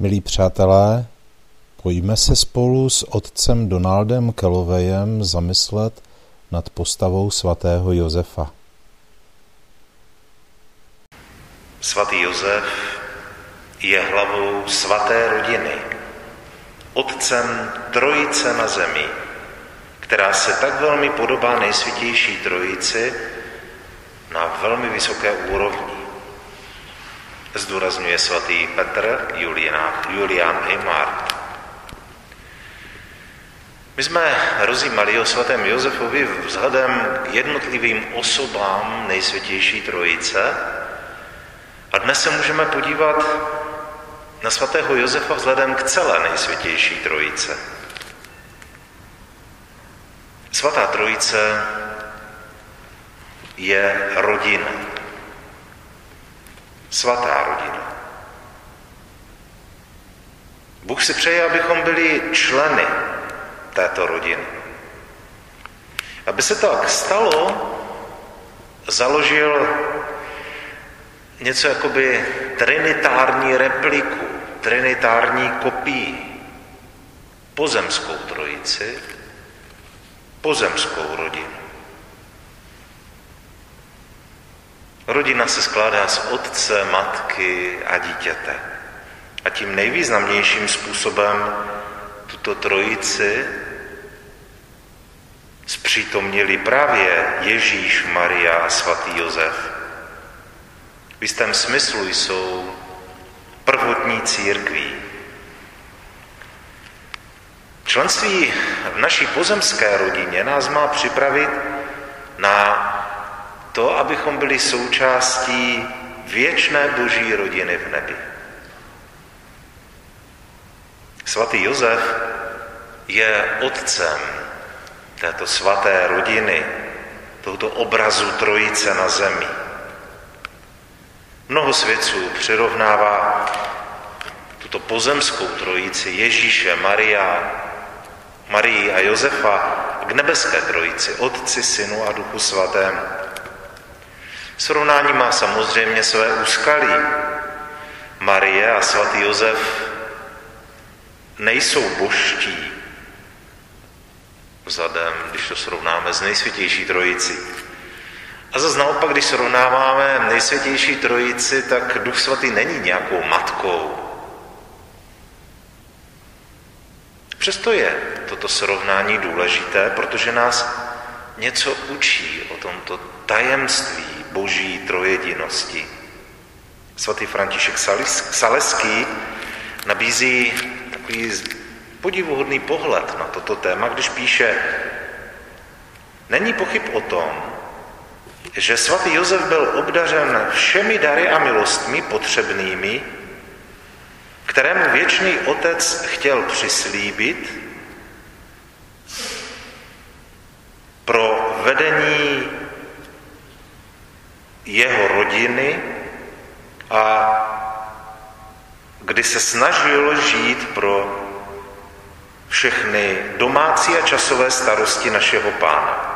Milí přátelé, pojďme se spolu s otcem Donaldem Kelovejem zamyslet nad postavou svatého Josefa. Svatý Josef je hlavou svaté rodiny, otcem trojice na zemi, která se tak velmi podobá nejsvětější trojici na velmi vysoké úrovni zdůrazňuje svatý Petr Julián Eymart. My jsme rozjímali o svatém Josefovi vzhledem k jednotlivým osobám nejsvětější trojice a dnes se můžeme podívat na svatého Josefa vzhledem k celé nejsvětější trojice. Svatá trojice je rodina svatá rodina. Bůh si přeje, abychom byli členy této rodiny. Aby se tak stalo, založil něco jakoby trinitární repliku, trinitární kopii, pozemskou trojici, pozemskou rodinu. Rodina se skládá z otce, matky a dítěte. A tím nejvýznamnějším způsobem tuto trojici zpřítomnili právě Ježíš, Maria a svatý Josef. V jistém smyslu jsou prvotní církví. Členství v naší pozemské rodině nás má připravit na to, abychom byli součástí věčné boží rodiny v nebi. Svatý Josef je otcem této svaté rodiny, tohoto obrazu trojice na zemi. Mnoho svědců přirovnává tuto pozemskou trojici Ježíše, Maria, Marii a Josefa k nebeské trojici, Otci, Synu a Duchu Svatému. Srovnání má samozřejmě své úskalí. Marie a svatý Josef nejsou božtí vzadem, když to srovnáme s nejsvětější trojicí. A zase naopak, když srovnáváme nejsvětější trojici, tak Duch Svatý není nějakou matkou. Přesto je toto srovnání důležité, protože nás něco učí o tomto tajemství boží trojedinosti. Svatý František Saleský nabízí takový podivuhodný pohled na toto téma, když píše, není pochyb o tom, že svatý Josef byl obdařen všemi dary a milostmi potřebnými, kterému věčný otec chtěl přislíbit pro vedení jeho rodiny a kdy se snažil žít pro všechny domácí a časové starosti našeho pána.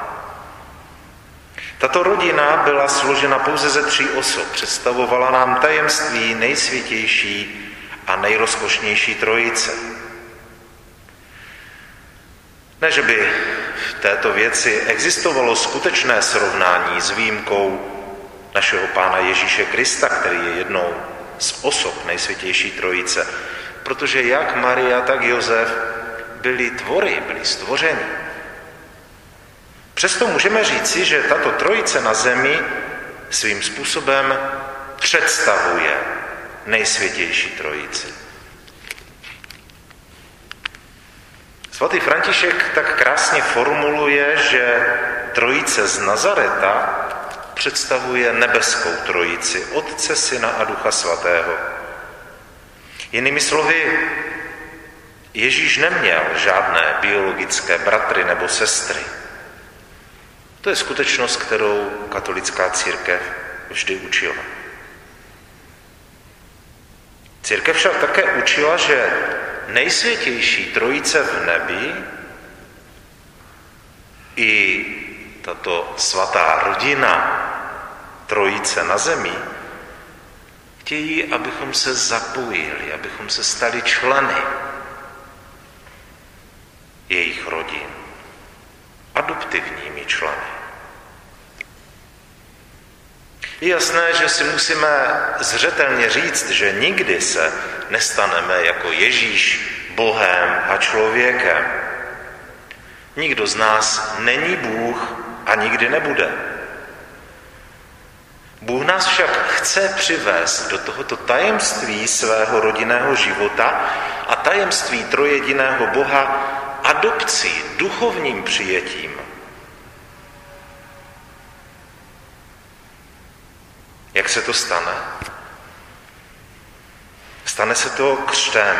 Tato rodina byla složena pouze ze tří osob, představovala nám tajemství nejsvětější a nejrozkošnější trojice. Ne, že by v této věci existovalo skutečné srovnání s výjimkou našeho Pána Ježíše Krista, který je jednou z osob nejsvětější trojice. Protože jak Maria, tak Josef byli tvory, byli stvořeni. Přesto můžeme říci, že tato trojice na zemi svým způsobem představuje nejsvětější trojici. Svatý František tak krásně formuluje, že trojice z Nazareta představuje nebeskou trojici, Otce, Syna a Ducha Svatého. Jinými slovy, Ježíš neměl žádné biologické bratry nebo sestry. To je skutečnost, kterou katolická církev vždy učila. Církev však také učila, že nejsvětější trojice v nebi i tato svatá rodina trojice na zemi Chtějí, abychom se zapojili, abychom se stali členy jejich rodin, adoptivními členy. Je jasné, že si musíme zřetelně říct, že nikdy se nestaneme jako Ježíš Bohem a člověkem. Nikdo z nás není Bůh a nikdy nebude. Bůh nás však chce přivést do tohoto tajemství svého rodinného života a tajemství trojediného Boha adopcí, duchovním přijetím. Jak se to stane? Stane se to křtem.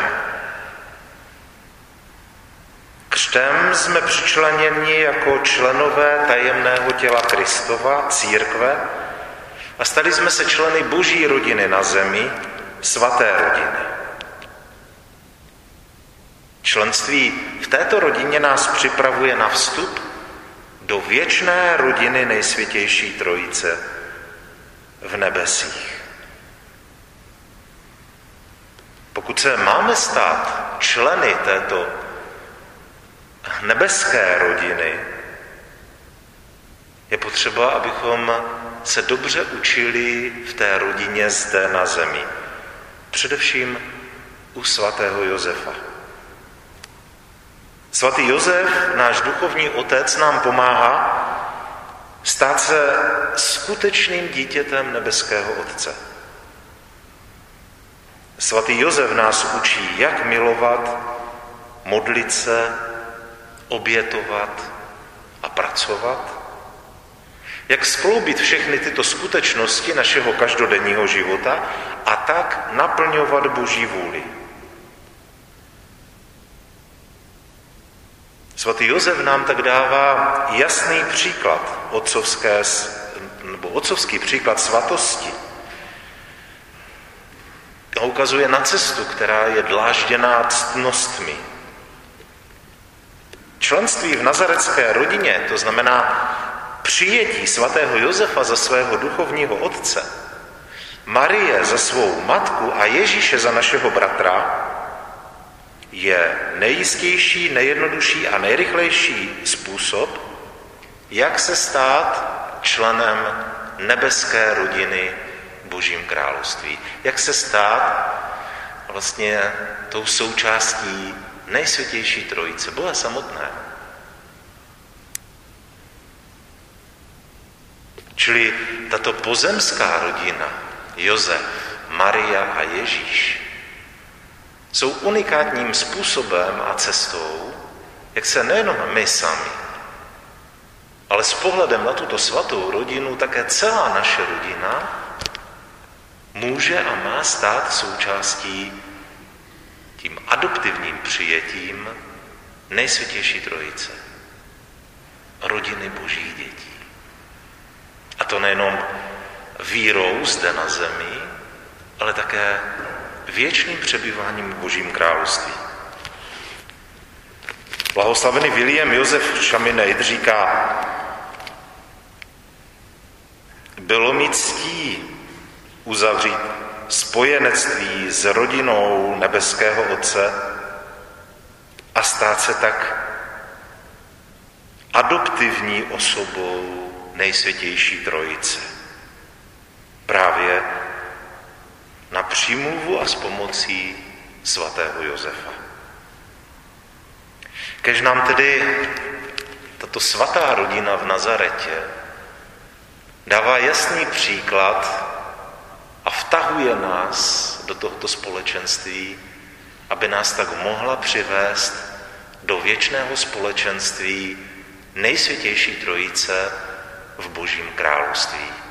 Křtem jsme přičleněni jako členové tajemného těla Kristova, církve, a stali jsme se členy boží rodiny na zemi, svaté rodiny. Členství v této rodině nás připravuje na vstup do věčné rodiny nejsvětější trojice v nebesích. Pokud se máme stát členy této nebeské rodiny, je potřeba, abychom se dobře učili v té rodině zde na zemi. Především u svatého Josefa. Svatý Josef, náš duchovní otec, nám pomáhá stát se skutečným dítětem nebeského Otce. Svatý Josef nás učí, jak milovat, modlit se, obětovat a pracovat, jak skloubit všechny tyto skutečnosti našeho každodenního života a tak naplňovat Boží vůli. Svatý Josef nám tak dává jasný příklad otcovské, nebo otcovský příklad svatosti. A ukazuje na cestu, která je dlážděná ctnostmi. Členství v nazarecké rodině, to znamená přijetí svatého Josefa za svého duchovního otce, Marie za svou matku a Ježíše za našeho bratra, je nejistější, nejjednodušší a nejrychlejší způsob, jak se stát členem nebeské rodiny Božím království. Jak se stát vlastně tou součástí nejsvětější trojice, Boha samotné. Čili tato pozemská rodina, Josef, Maria a Ježíš, jsou unikátním způsobem a cestou, jak se nejenom my sami, ale s pohledem na tuto svatou rodinu také celá naše rodina může a má stát součástí tím adoptivním přijetím nejsvětější trojice, rodiny božích dětí. To nejenom vírou zde na zemi, ale také věčným přebýváním v Božím království. Blahoslavený William Josef Šaminejd říká, bylo mi ctí uzavřít spojenectví s rodinou nebeského Otce a stát se tak adoptivní osobou nejsvětější trojice. Právě na přímluvu a s pomocí svatého Josefa. Kež nám tedy tato svatá rodina v Nazaretě dává jasný příklad a vtahuje nás do tohoto společenství, aby nás tak mohla přivést do věčného společenství nejsvětější trojice v Božím království.